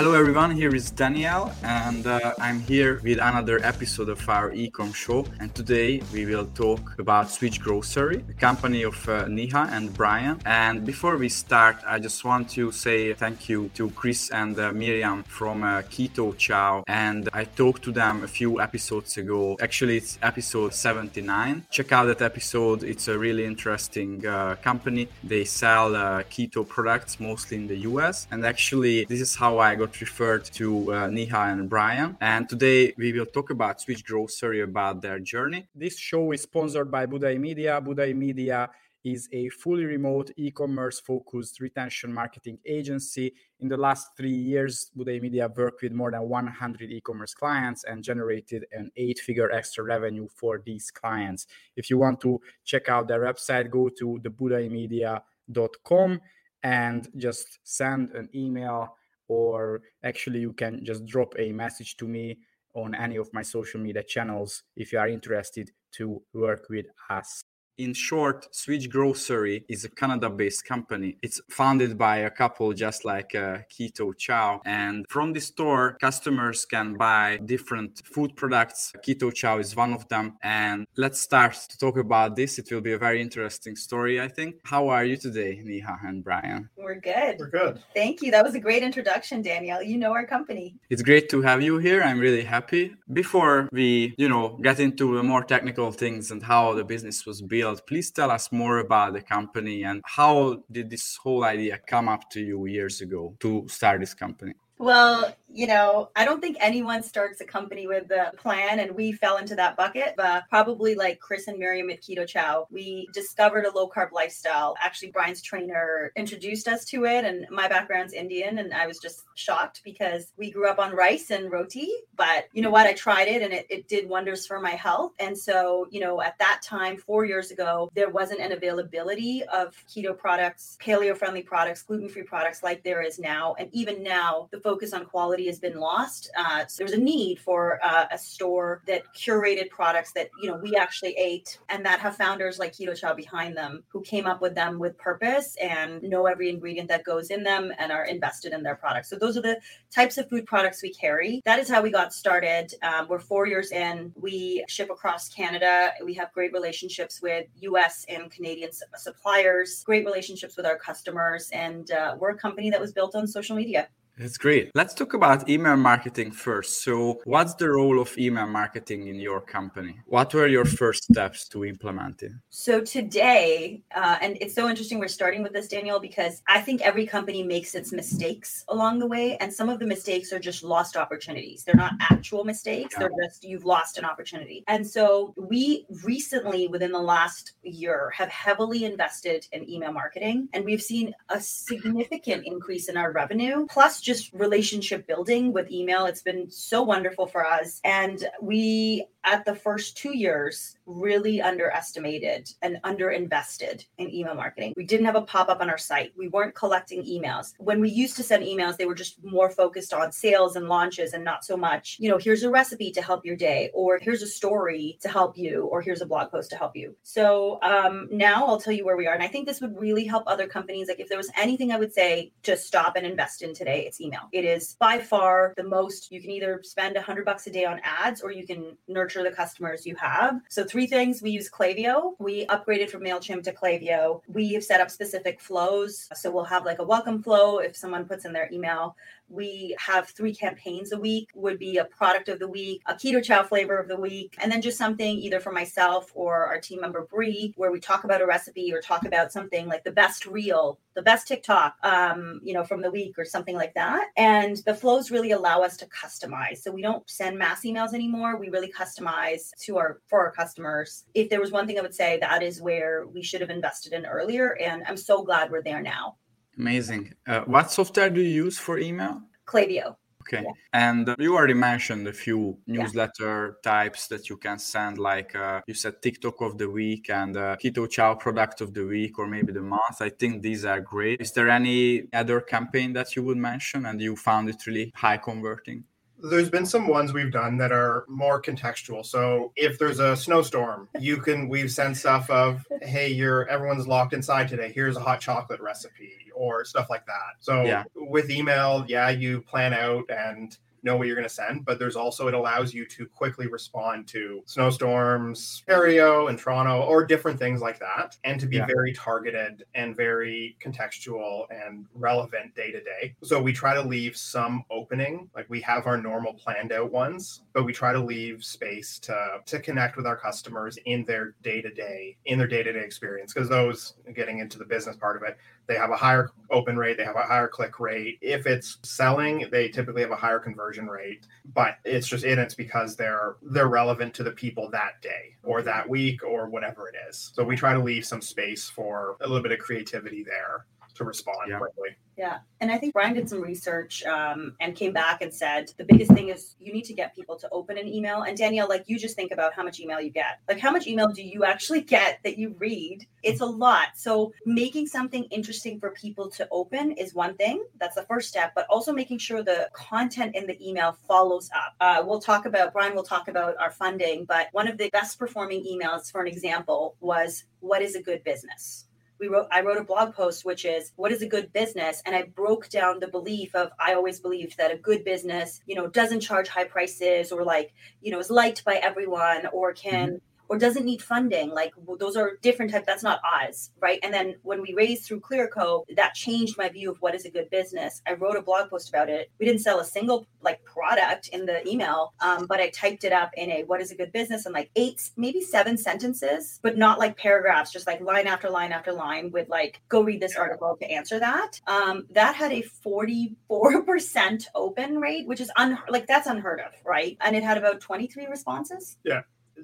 Hello, everyone. Here is Daniel, and uh, I'm here with another episode of our ecom show. And today we will talk about Switch Grocery, a company of uh, Neha and Bryan. And before we start, I just want to say thank you to Chris and uh, Miriam from uh, Keto Chow. And I talked to them a few episodes ago. Actually, it's episode 79. Check out that episode. It's a really interesting uh, company. They sell uh, keto products mostly in the US. And actually, this is how I got referred to uh, Neha and Bryan. And today we will talk about Switch Grocery, about their journey. This show is sponsored by Budai Media. Budai Media is a fully remote e-commerce focused retention marketing agency. In the last three years, Budai Media worked with more than 100 e-commerce clients and generated an eight-figure extra revenue for these clients. If you want to check out their website, go to thebudaimedia.com and just send an email or actually you can just drop a message to me on any of my social media channels if you are interested to work with us in short, Switch Grocery is a Canada-based company. It's founded by a couple just like uh, Keto Chow. And from the store, customers can buy different food products. Keto Chow is one of them. And let's start to talk about this. It will be a very interesting story, I think. How are you today, Neha and Bryan? We're good. We're good. Thank you. That was a great introduction, Daniel. You know our company. It's great to have you here. I'm really happy. Before we, you know, get into the more technical things and how the business was built, Please tell us more about the company and how did this whole idea come up to you years ago to start this company? Well, you know, I don't think anyone starts a company with a plan, and we fell into that bucket. But probably like Chris and Miriam at Keto Chow, we discovered a low carb lifestyle. Actually, Bryan's trainer introduced us to it, and my background's Indian, and I was just shocked because we grew up on rice and roti. But you know what? I tried it, and it, it did wonders for my health. And so, you know, at that time, four years ago, there wasn't an availability of keto products, paleo friendly products, gluten free products like there is now. And even now, the focus on quality has been lost. Uh, so there's a need for uh, a store that curated products that you know we actually ate and that have founders like Keto Chow behind them who came up with them with purpose and know every ingredient that goes in them and are invested in their products. So those are the types of food products we carry. That is how we got started. Um, we're four years in. We ship across Canada. We have great relationships with U.S. and Canadian suppliers. Great relationships with our customers, and uh, we're a company that was built on social media. That's great. Let's talk about email marketing first. So, what's the role of email marketing in your company? What were your first steps to implement it? So, today, uh, and it's so interesting we're starting with this, Daniel, because I think every company makes its mistakes along the way. And some of the mistakes are just lost opportunities. They're not actual mistakes, they're just you've lost an opportunity. And so, we recently, within the last year, have heavily invested in email marketing, and we've seen a significant increase in our revenue. Plus, just relationship building with email. It's been so wonderful for us. And we, at the first two years, really underestimated and underinvested in email marketing. We didn't have a pop up on our site. We weren't collecting emails. When we used to send emails, they were just more focused on sales and launches and not so much, you know, here's a recipe to help your day, or here's a story to help you, or here's a blog post to help you. So um, now I'll tell you where we are. And I think this would really help other companies. Like if there was anything I would say to stop and invest in today, it's email. It is by far the most you can either spend a hundred bucks a day on ads or you can nurture the customers you have. So three things we use Klaviyo. We upgraded from MailChimp to Klaviyo. We have set up specific flows. So we'll have like a welcome flow if someone puts in their email we have three campaigns a week would be a product of the week a keto chow flavor of the week and then just something either for myself or our team member Bree where we talk about a recipe or talk about something like the best reel the best tiktok um, you know from the week or something like that. And the flows really allow us to customize. So we don't send mass emails anymore. We really customize to our for our customers. If there was one thing i would say that is where we should have invested in earlier and i'm so glad we're there now. Amazing. Uh, what software do you use for email? Klaviyo. Okay. Yeah. And uh, you already mentioned a few newsletter yeah. types that you can send, like uh, you said TikTok of the week and uh, Keto Chow product of the week or maybe the month. I think these are great. Is there any other campaign that you would mention and you found it really high converting? there's been some ones we've done that are more contextual. So if there's a snowstorm, you can we've sent stuff of, hey, you're everyone's locked inside today. Here's a hot chocolate recipe or stuff like that. So Yeah. with email, yeah, you plan out and know what you're going to send, but there's also it allows you to quickly respond to snowstorms, Ontario and Toronto, or different things like that, and to be Yeah. very targeted and very contextual and relevant day to day. So we try to leave some opening, like we have our normal planned out ones, but we try to leave space to to connect with our customers in their day to day, in their day to day experience, because those getting into the business part of it, they have a higher open rate, they have a higher click rate. If it's selling, they typically have a higher conversion rate, but it's just and it's because they're they're relevant to the people that day or that week or whatever it is. So we try to leave some space for a little bit of creativity there to respond Yeah. quickly. Yeah. And I think Bryan did some research um, and came back and said the biggest thing is you need to get people to open an email. And Daniel, like you just think about how much email you get. Like, how much email do you actually get that you read? It's a lot. So, making something interesting for people to open is one thing. That's the first step. But also making sure the content in the email follows up. Uh, we'll talk about, Bryan will talk about our funding, but one of the best performing emails, for an example, was What is a good business? We wrote i wrote a blog post which is what is a good business? And i broke down the belief of i always believed that a good business you know doesn't charge high prices or like you know is liked by everyone or can mm-hmm. Or doesn't need funding like those are different type that's not oz right? And then when we raised through clearco that changed my view of what is a good business. I wrote a blog post about it. We didn't sell a single like product in the email um, but i typed it up in a what is a good business? in like eight maybe seven sentences but not like paragraphs just like line after line after line with like go read this article to answer that. Um, that had a 44% open rate which is un- like that's unheard of right? And it had about 23 responses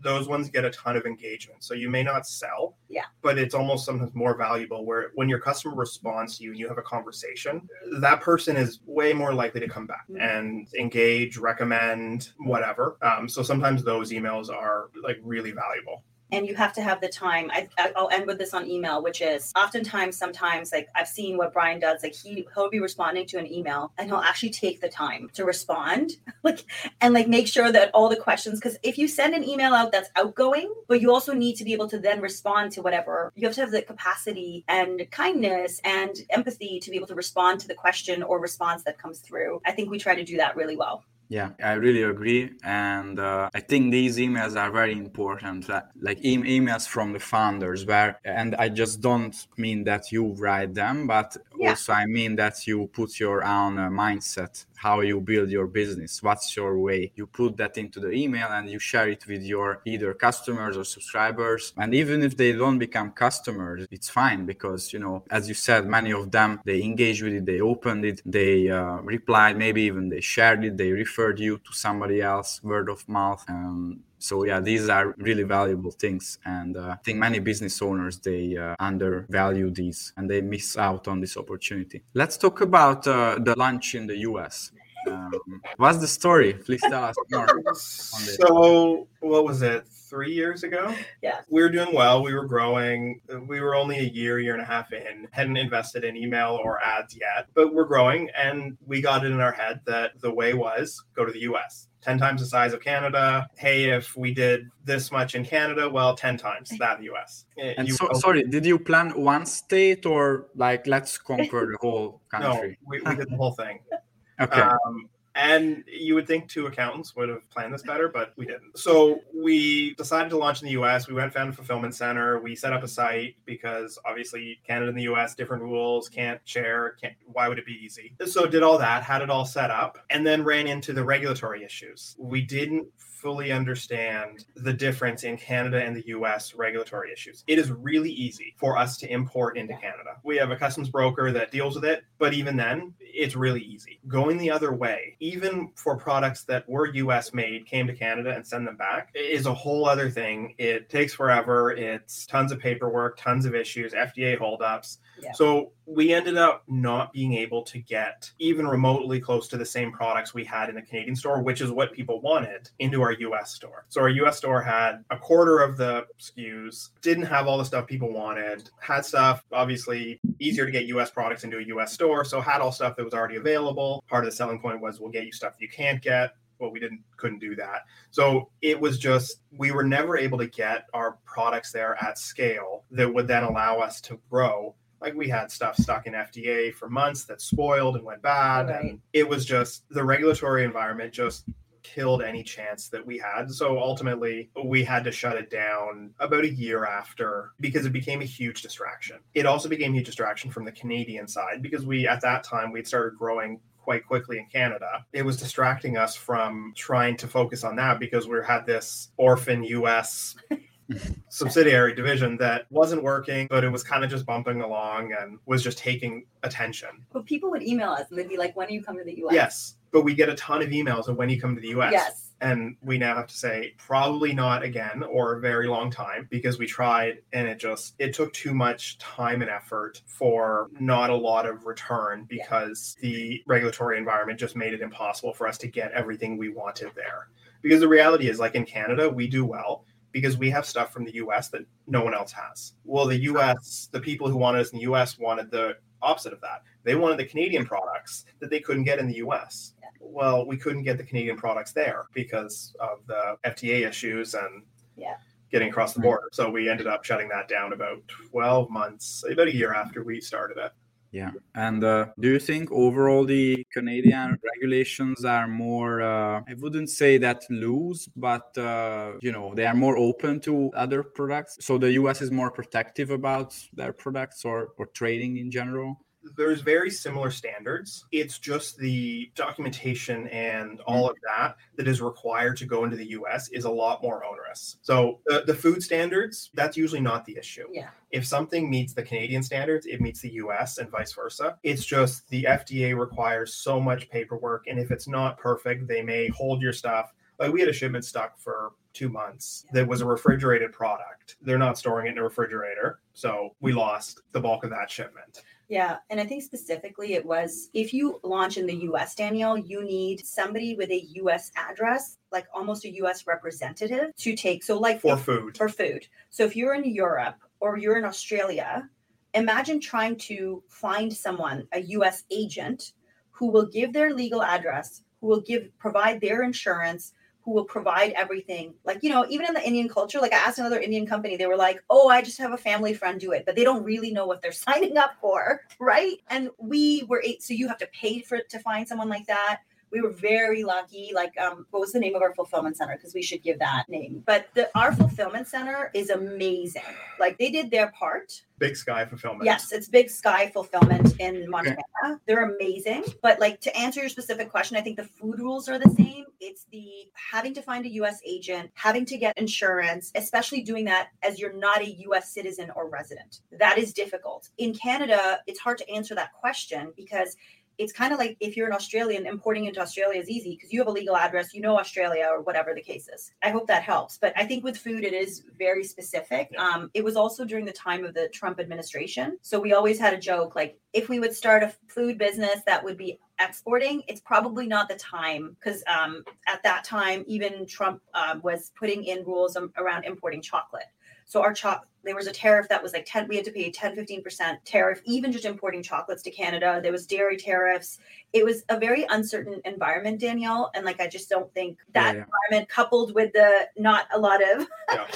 those ones get a ton of engagement. So you may not sell, Yeah. but it's almost sometimes more valuable where when your customer responds to you and you have a conversation, that person is way more likely to come back Mhm. and engage, recommend, whatever. Um, so sometimes those emails are like really valuable. And you have to have the time. I, I- i'll end with this on email which is oftentimes sometimes like i've seen what bryan does like he he'll be responding to an email and he'll actually take the time to respond like and like make sure that all the questions because if you send an email out that's outgoing but you also need to be able to then respond to whatever you have to have the capacity and kindness and empathy to be able to respond to the question or response that comes through. I think we try to do that really well Yeah, I really agree, and uh, I think these emails are very important. Like e- emails from the founders, where and I just don't mean that you write them, but Yeah. also I mean that you put your own uh, mindset, how you build your business, what's your way. You put that into the email and you share it with your either customers or subscribers. And even if they don't become customers, it's fine because you know, as you said, many of them they engage with it, they opened it, they uh, replied, maybe even they shared it, they referred you to somebody else, word of mouth. Um, so yeah, these are really valuable things, and uh, I think many business owners they uh, undervalue these and they miss out on this opportunity. Let's talk about uh, the launch in the US. Um, what's the story? Please tell us more. So, what was it? Three years ago? Yeah. We were doing well. We were growing. We were only a year, year and a half in. Hadn't invested in email or ads yet, but we're growing. And we got it in our head that the way was go to the US. 10 times the size of Canada. Hey, if we did this much in Canada, well, 10 times that in the US. And you- so, sorry, did you plan one state or like let's conquer the whole No, country? we, we did the whole thing. Okay. Um, and you would think two accountants would have planned this better, but we didn't. So we decided to launch in the US. We went found a fulfillment center. We set up a site because obviously Canada and the US, different rules, can't share. Can't, why would it be easy? So did all that, had it all set up, and then ran into the regulatory issues. We didn't fully understand the difference in Canada and the US regulatory issues. It is really easy for us to import into Canada. We have a customs broker that deals with it, but even then, it's really easy. Going the other way, even for products that were US made, came to Canada and send them back, is a whole other thing. It takes forever. It's tons of paperwork, tons of issues, FDA holdups. So we ended up not being able to get even remotely close to the same products we had in the Canadian store, which is what people wanted, into our US store. So our US store had a quarter of the SKUs, didn't have all the stuff people wanted, had stuff obviously easier to get US products into a US store, so had all stuff that was already available. Part of the selling point was we'll get you stuff you can't get. Well, we didn't couldn't do that. So it was just we were never able to get our products there at scale that would then allow us to grow Like we had stuff stuck in FDA for months that spoiled and went bad. Right. And it was just the regulatory environment just killed any chance that we had. So ultimately, we had to shut it down about a year after because it became a huge distraction. It also became a huge distraction from the Canadian side because we, at that time, we'd started growing quite quickly in Canada. It was distracting us from trying to focus on that because we had this orphan US subsidiary division that wasn't working, but it was kind of just bumping along and was just taking attention. But people would email us and they'd be like, when do you come to the US? Yes, but we get a ton of emails of when you come to the US. Yes. And we now have to say probably not again or a very long time because we tried and it just it took too much time and effort for not a lot of return because the regulatory environment just made it impossible for us to get everything we wanted there. Because the reality is like in Canada we do well because we have stuff from the US that no one else has. Well, the US, the people who wanted us in the US wanted the opposite of that. They wanted the Canadian products that they couldn't get in the US. Well, we couldn't get the Canadian products there because of the FDA issues and Yeah. getting across the border. So we ended up shutting that down about 12 months, about a year after we started it. Yeah. And uh, do you think overall the Canadian regulations are more, uh, I wouldn't say that loose, but, uh, you know, they are more open to other products? So the US is more protective about their products or, or trading in general? There's very similar standards. It's just the documentation and all of that that is required to go into the US is a lot more onerous. So the, the food standards, that's usually not the issue. Yeah. If something meets the Canadian standards, it meets the US and vice versa. It's just the FDA requires so much paperwork. And if it's not perfect, they may hold your stuff. Like we had a shipment stuck for two months that was a refrigerated product. They're not storing it in a refrigerator. So we lost the bulk of that shipment. Yeah, and I think specifically it was if you launch in the US, Daniel, you need somebody with a US address, like almost a US representative to take. So, like for if- food. for food. So, if you're in Europe or you're in Australia, imagine trying to find someone, a US agent, who will give their legal address, who will give provide their insurance, who will provide everything. Like, you know, even in the Indian culture, like I asked another Indian company, they were like, oh, I just have a family friend do it, but they don't really know what they're signing up for. Right. And we were eight, so you have to pay for to find someone like that. We were very lucky. Like, um, what was the name of our fulfillment center? Because we should give that name. But the our fulfillment center is amazing. Like they did their part. Big Sky Fulfillment. Yes, it's Big Sky Fulfillment in Montana. They're amazing. But like to answer your specific question, I think the food rules are the same. It's the having to find a US agent, having to get insurance, especially doing that as you're not a US citizen or resident. That is difficult. In Canada, it's hard to answer that question because it's kind of like if you're an Australian, importing into Australia is easy because you have a legal address, you know Australia or whatever the case is. I hope that helps. But I think with food, it is very specific. Yeah. Um, it was also during the time of the Trump administration. So we always had a joke like, if we would start a food business that would be exporting, it's probably not the time because um, at that time, even Trump um, was putting in rules um, around importing chocolate. So our chocolate, there was a tariff that was like 10, we had to pay 10, 15% tariff, even just importing chocolates to Canada. There was dairy tariffs. It was a very uncertain environment, Daniel. And like, I just don't think that Yeah, yeah. environment coupled with the not a lot of, Yeah.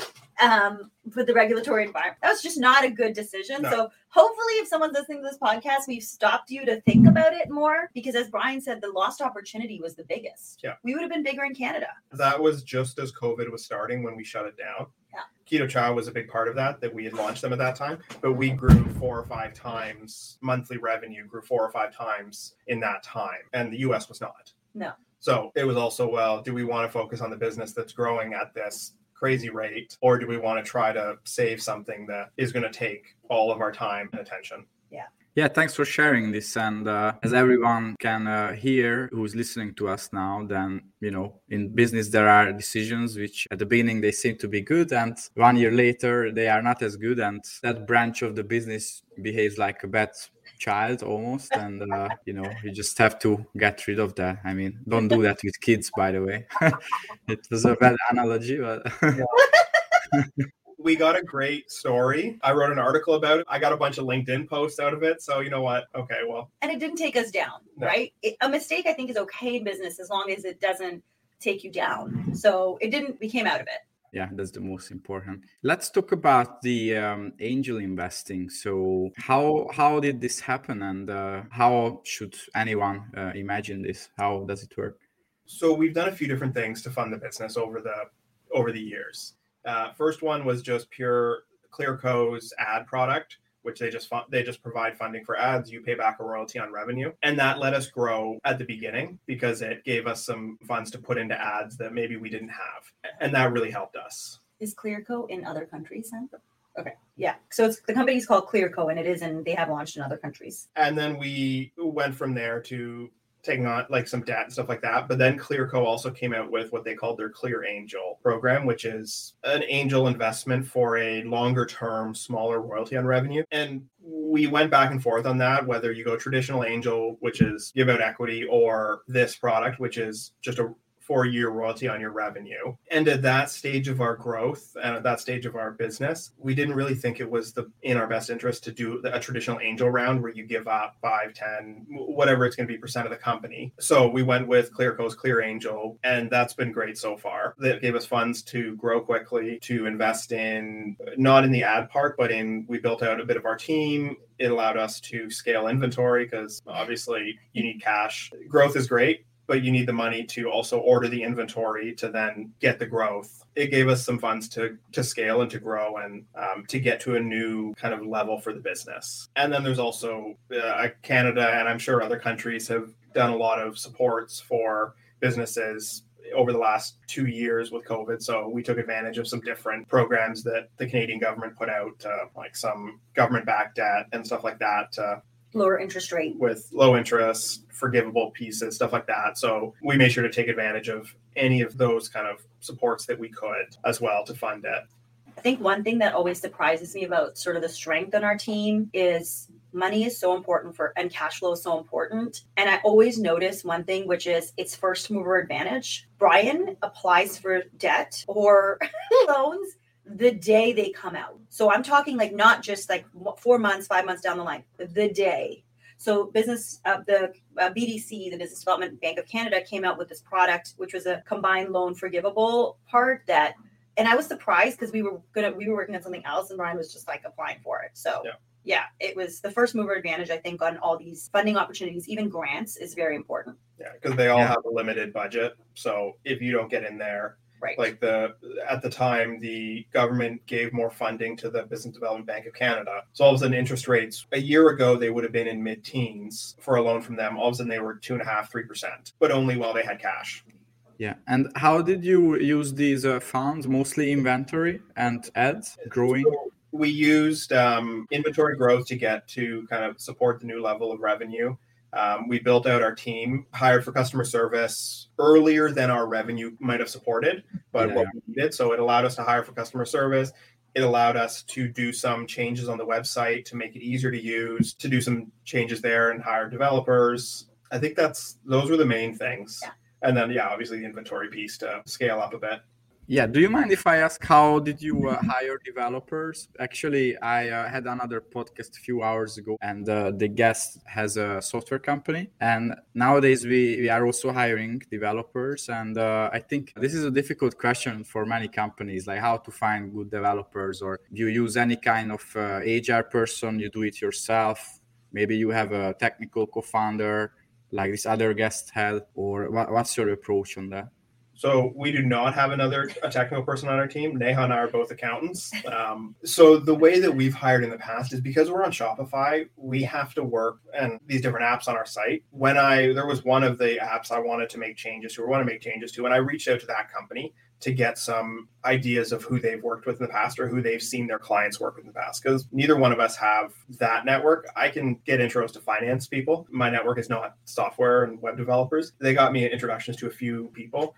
um, with the regulatory environment, that was just not a good decision. No. So hopefully if someone's listening to this podcast, we've stopped you to think about it more because as Bryan said, the lost opportunity was the biggest. Yeah. We would have been bigger in Canada. That was just as COVID was starting when we shut it down. Yeah. Keto Chow was a big part of that, that we had launched them at that time, but we grew four or five times monthly revenue, grew four or five times in that time. And the US was not. No. So it was also, well, do we want to focus on the business that's growing at this crazy rate, or do we want to try to save something that is going to take all of our time and attention? Yeah, thanks for sharing this. And uh, as everyone can uh, hear who's listening to us now, then, you know, in business, there are decisions which at the beginning they seem to be good, and one year later they are not as good. And that branch of the business behaves like a bad child almost. And, uh, you know, you just have to get rid of that. I mean, don't do that with kids, by the way. it was a bad analogy, but. we got a great story. I wrote an article about it. I got a bunch of LinkedIn posts out of it. So you know what? Okay, well, and it didn't take us down, No. right? It, a mistake I think is okay in business as long as it doesn't take you down. So it didn't. We came out of it. yeah that's the most important let's talk about the um, angel investing so how how did this happen and uh, how should anyone uh, imagine this how does it work so we've done a few different things to fund the business over the over the years uh, first one was just pure clearco's ad product which they just they just provide funding for ads. You pay back a royalty on revenue, and that let us grow at the beginning because it gave us some funds to put into ads that maybe we didn't have, and that really helped us. Is Clearco in other countries then? Okay, yeah. So it's the company's called Clearco, and it is, and they have launched in other countries. And then we went from there to taking on like some debt and stuff like that. But then Clearco also came out with what they called their Clear Angel program, which is an angel investment for a longer term, smaller royalty on revenue. And we went back and forth on that, whether you go traditional angel, which is give out equity, or this product, which is just a four year royalty on your revenue. And at that stage of our growth and at that stage of our business, we didn't really think it was the in our best interest to do a traditional angel round where you give up five, 10, whatever it's going to be percent of the company. So we went with Clearco's Clear Angel, and that's been great so far. That gave us funds to grow quickly, to invest in not in the ad part, but in we built out a bit of our team it allowed us to scale inventory because obviously you need cash. Growth is great, but you need the money to also order the inventory to then get the growth. It gave us some funds to to scale and to grow and um, to get to a new kind of level for the business. And then there's also uh, Canada and I'm sure other countries have done a lot of supports for businesses over the last two years with COVID. So we took advantage of some different programs that the Canadian government put out, uh, like some government backed debt and stuff like that, to lower interest rate with low interest, forgivable pieces, stuff like that. So we made sure to take advantage of any of those kind of supports that we could as well to fund it. I think one thing that always surprises me about sort of the strength in our team is money is so important for and cash flow is so important. And I always notice one thing, which is it's first mover advantage. Bryan applies for debt or loans the day they come out. So I'm talking like not just like four months, five months down the line, the day. So business, uh, the uh, BDC, the Business Development Bank of Canada, came out with this product, which was a combined loan forgivable part that, and I was surprised because we were gonna we were working on something else, and Bryan was just like applying for it. So. Yeah. Yeah, it was the first mover advantage, I think, on all these funding opportunities, even grants, is very important. Yeah, because they all yeah. have a limited budget. So if you don't get in there, Right. Like the at the time, the government gave more funding to the Business Development Bank of Canada. So all of a sudden, interest rates a year ago they would have been in mid-teens for a loan from them. All of a sudden, they were two and a half, three percent, but only while they had cash. Yeah, and how did you use these uh, funds? Mostly inventory and ads growing. So we used um, inventory growth to get to kind of support the new level of revenue. Um, we built out our team, hired for customer service earlier than our revenue might have supported, but yeah. what we needed. So it allowed us to hire for customer service. It allowed us to do some changes on the website to make it easier to use, to do some changes there and hire developers. I think that's those were the main things. Yeah. And then, yeah, obviously the inventory piece to scale up a bit. Yeah. Do you mind if I ask how did you uh, hire developers? Actually, I uh, had another podcast a few hours ago, and uh, the guest has a software company. And nowadays, we, we are also hiring developers. And uh, I think this is a difficult question for many companies, like how to find good developers, or do you use any kind of uh, HR person? You do it yourself. Maybe you have a technical co-founder, like this other guest had, or what, what's your approach on that? So we do not have another a technical person on our team. Neha and I are both accountants. Um, so the way that we've hired in the past is because we're on Shopify, we have to work and these different apps on our site. When I there was one of the apps I wanted to make changes to or want to make changes to, and I reached out to that company to get some ideas of who they've worked with in the past or who they've seen their clients work with in the past because neither one of us have that network i can get intros to finance people my network is not software and web developers they got me introductions to a few people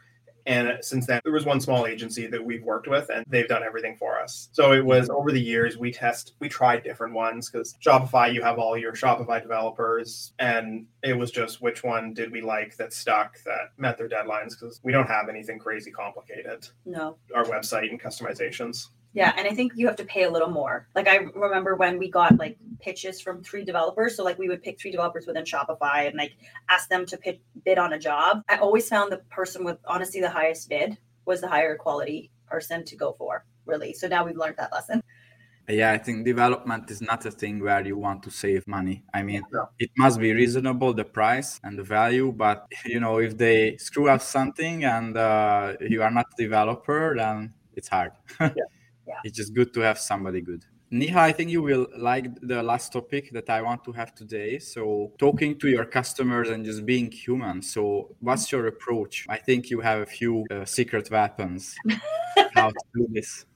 and since then, there was one small agency that we've worked with, and they've done everything for us. So it was over the years we test, we tried different ones because Shopify, you have all your Shopify developers, and it was just which one did we like that stuck that met their deadlines because we don't have anything crazy complicated. No, our website and customizations. Yeah, and I think you have to pay a little more. Like I remember when we got like pitches from three developers, so like we would pick three developers within Shopify and like ask them to bid on a job. I always found the person with honestly the highest bid was the higher quality person to go for, really. So now we've learned that lesson. Yeah, I think development is not a thing where you want to save money. I mean, No. it must be reasonable, the price and the value. But you know, if they screw up something and uh, you are not a developer, then it's hard. Yeah. It's just good to have somebody good. Neha, I think you will like the last topic that I want to have today. So, talking to your customers and just being human. So, what's your approach? I think you have a few uh, secret weapons how to do this.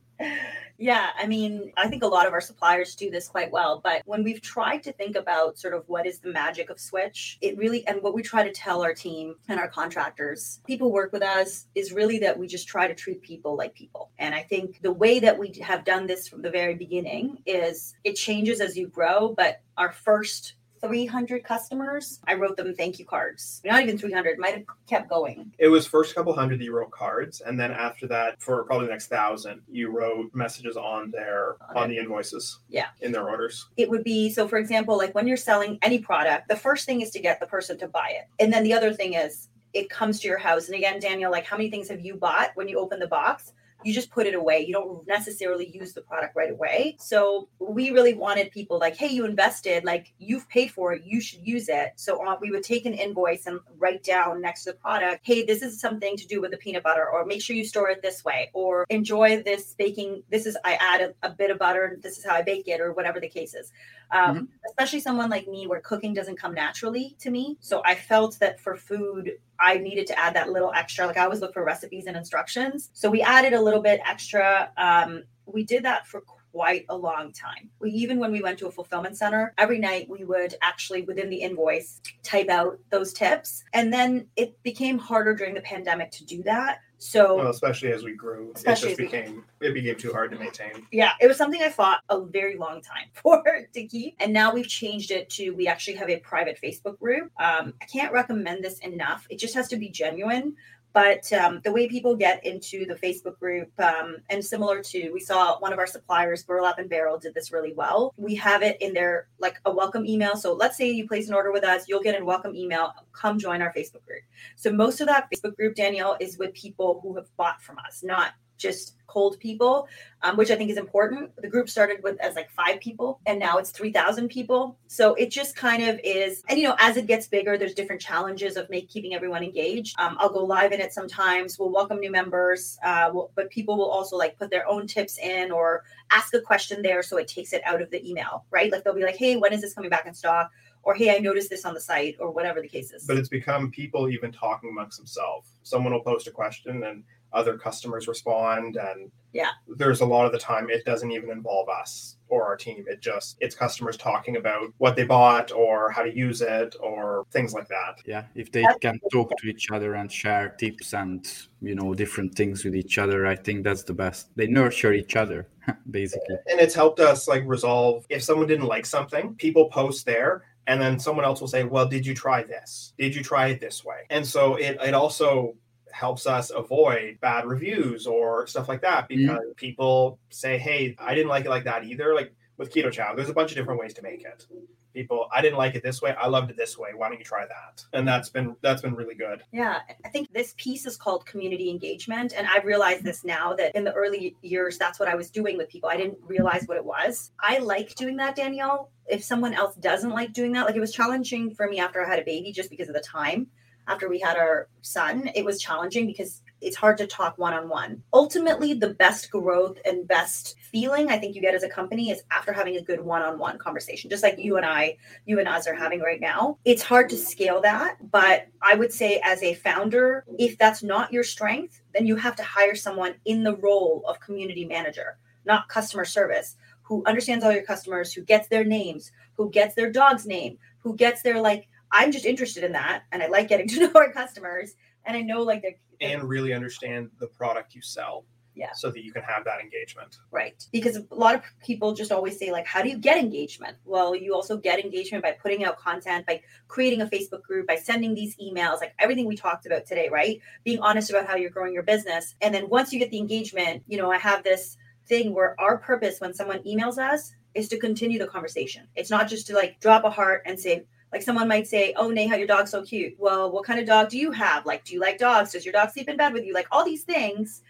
Yeah, I mean, I think a lot of our suppliers do this quite well. But when we've tried to think about sort of what is the magic of Switch, it really, and what we try to tell our team and our contractors, people work with us, is really that we just try to treat people like people. And I think the way that we have done this from the very beginning is it changes as you grow, but our first 300 customers, I wrote them thank you cards. Not even 300, might have kept going. It was first couple hundred that you wrote cards, and then after that, for probably the next thousand, you wrote messages on their On on the invoices. Yeah. In their orders. it would be so for example like when you're selling any product the first thing is to get the person to buy it and then the other thing is it comes to your house and again daniel like how many things have you bought when you open the box you just put it away. You don't necessarily use the product right away. So we really wanted people like hey you invested like you've paid for it you should use it. So uh, we would take an invoice and write down next to the product hey this is something to do with the peanut butter or make sure you store it this way or enjoy this baking. This is i add a, a bit of butter. This is how i bake it or whatever the case is. Um, especially someone like me where cooking doesn't come naturally to me. So I felt that for food, I needed to add that little extra. Like I always look for recipes and instructions. So we added a little bit extra. Um, we did that for quite a long time. We even when we went to a fulfillment center, every night we would actually within the invoice type out those tips. And then it became harder during the pandemic to do that. So Well, especially as we grew, it just became it became too hard to maintain. yeah, it was something I fought a very long time for to keep. And now we've changed it to we actually have a private Facebook group. Um, I can't recommend this enough. It just has to be genuine. But um, the way people get into the Facebook group, um, and similar to, we saw one of our suppliers, Burlap and Barrel, did this really well. We have it in their like a welcome email. So let's say you place an order with us, you'll get a welcome email. Come join our Facebook group. So most of that Facebook group, Daniel, is with people who have bought from us, not just cold people, um, which I think is important. The group started with as like five people, and now it's three thousand people. So it just kind of is, and you know, as it gets bigger, there's different challenges of make keeping everyone engaged. Um, I'll go live in it sometimes. We'll welcome new members, uh, we'll, but people will also like put their own tips in or ask a question there, so it takes it out of the email, right? Like they'll be like, "Hey, when is this coming back in stock?" Or hey, I noticed this on the site, or whatever the case is. But it's become people even talking amongst themselves. Someone will post a question and other customers respond and Yeah. there's a lot of the time it doesn't even involve us or our team. It just it's customers talking about what they bought or how to use it or things like that. yeah if they can talk to each other and share tips and you know different things with each other i think that's the best they nurture each other basically and it's helped us like resolve if someone didn't like something people post there and then someone else will say well did you try this did you try it this way and so it, it also helps us avoid bad reviews or stuff like that mm-hmm. because people say hey i didn't like it like that either like with keto chow there's a bunch of different ways to make it people i didn't like it this way i loved it this way why don't you try that and that's been that's been really good Yeah, I think this piece is called community engagement. And I've realized this now that in the early years, that's what I was doing with people. I didn't realize what it was. I like doing that, Daniel. If someone else doesn't like doing that, like it was challenging for me after I had a baby just because of the time. After we had our son, it was challenging because it's hard to talk one on one. Ultimately, the best growth and best feeling I think you get as a company is after having a good one on one conversation, just like you and I you and us are having right now. It's hard to scale that, but I would say as a founder, if that's not your strength, then you have to hire someone in the role of community manager, not customer service, who understands all your customers, who gets their names, who gets their dog's name, who gets their like I'm just interested in that and I like getting to know our customers and I know like they're and really understand the product you sell Yeah. so that you can have that engagement Right. Because a lot of people just always say, like, how do you get engagement? Well, you also get engagement by putting out content, by creating a Facebook group, by sending these emails, like everything we talked about today, right? Being honest about how you're growing your business. And then once you get the engagement, you know, I have this thing where our purpose when someone emails us is to continue the conversation. It's not just to like drop a heart and say, like someone might say, "Oh, Neha, your dog's so cute." Well, what kind of dog do you have? Like, do you like dogs? Does your dog sleep in bed with you? Like all these things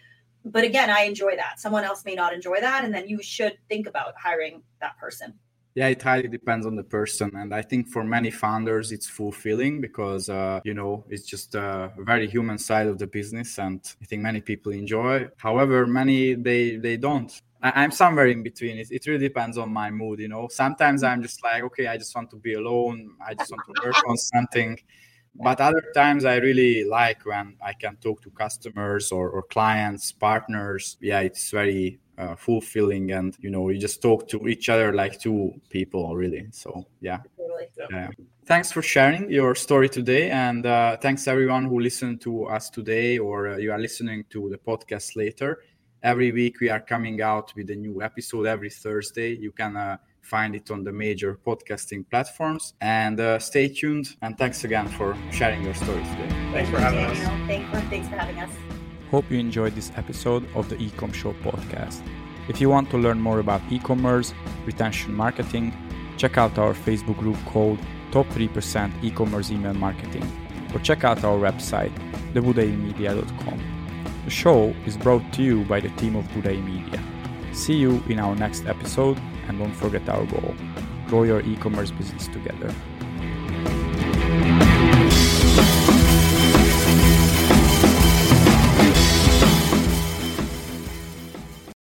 but again, I enjoy that. Someone else may not enjoy that, and then you should think about hiring that person. Yeah, it highly depends on the person, and I think for many founders, it's fulfilling because uh, you know it's just a very human side of the business, and I think many people enjoy. However, many they they don't. I, am somewhere in between. It, it really depends on my mood, you know. Sometimes I'm just like, okay, I just want to be alone. I just want to work on something but other times i really like when i can talk to customers or, or clients partners yeah it's very uh, fulfilling and you know you just talk to each other like two people really so yeah totally. yeah thanks for sharing your story today and uh, thanks everyone who listened to us today or uh, you are listening to the podcast later every week we are coming out with a new episode every thursday you can uh, find it on the major podcasting platforms. And uh, stay tuned. And thanks again for sharing your story today. Thanks for having us. Thanks, thanks for having us. Hope you enjoyed this episode of the Ecom Show podcast. If you want to learn more about e commerce, retention marketing, check out our Facebook group called Top 3% E commerce Email Marketing or check out our website, thebudaimedia.com. The show is brought to you by the team of Budai Media. See you in our next episode and don't forget our goal grow your e commerce business together.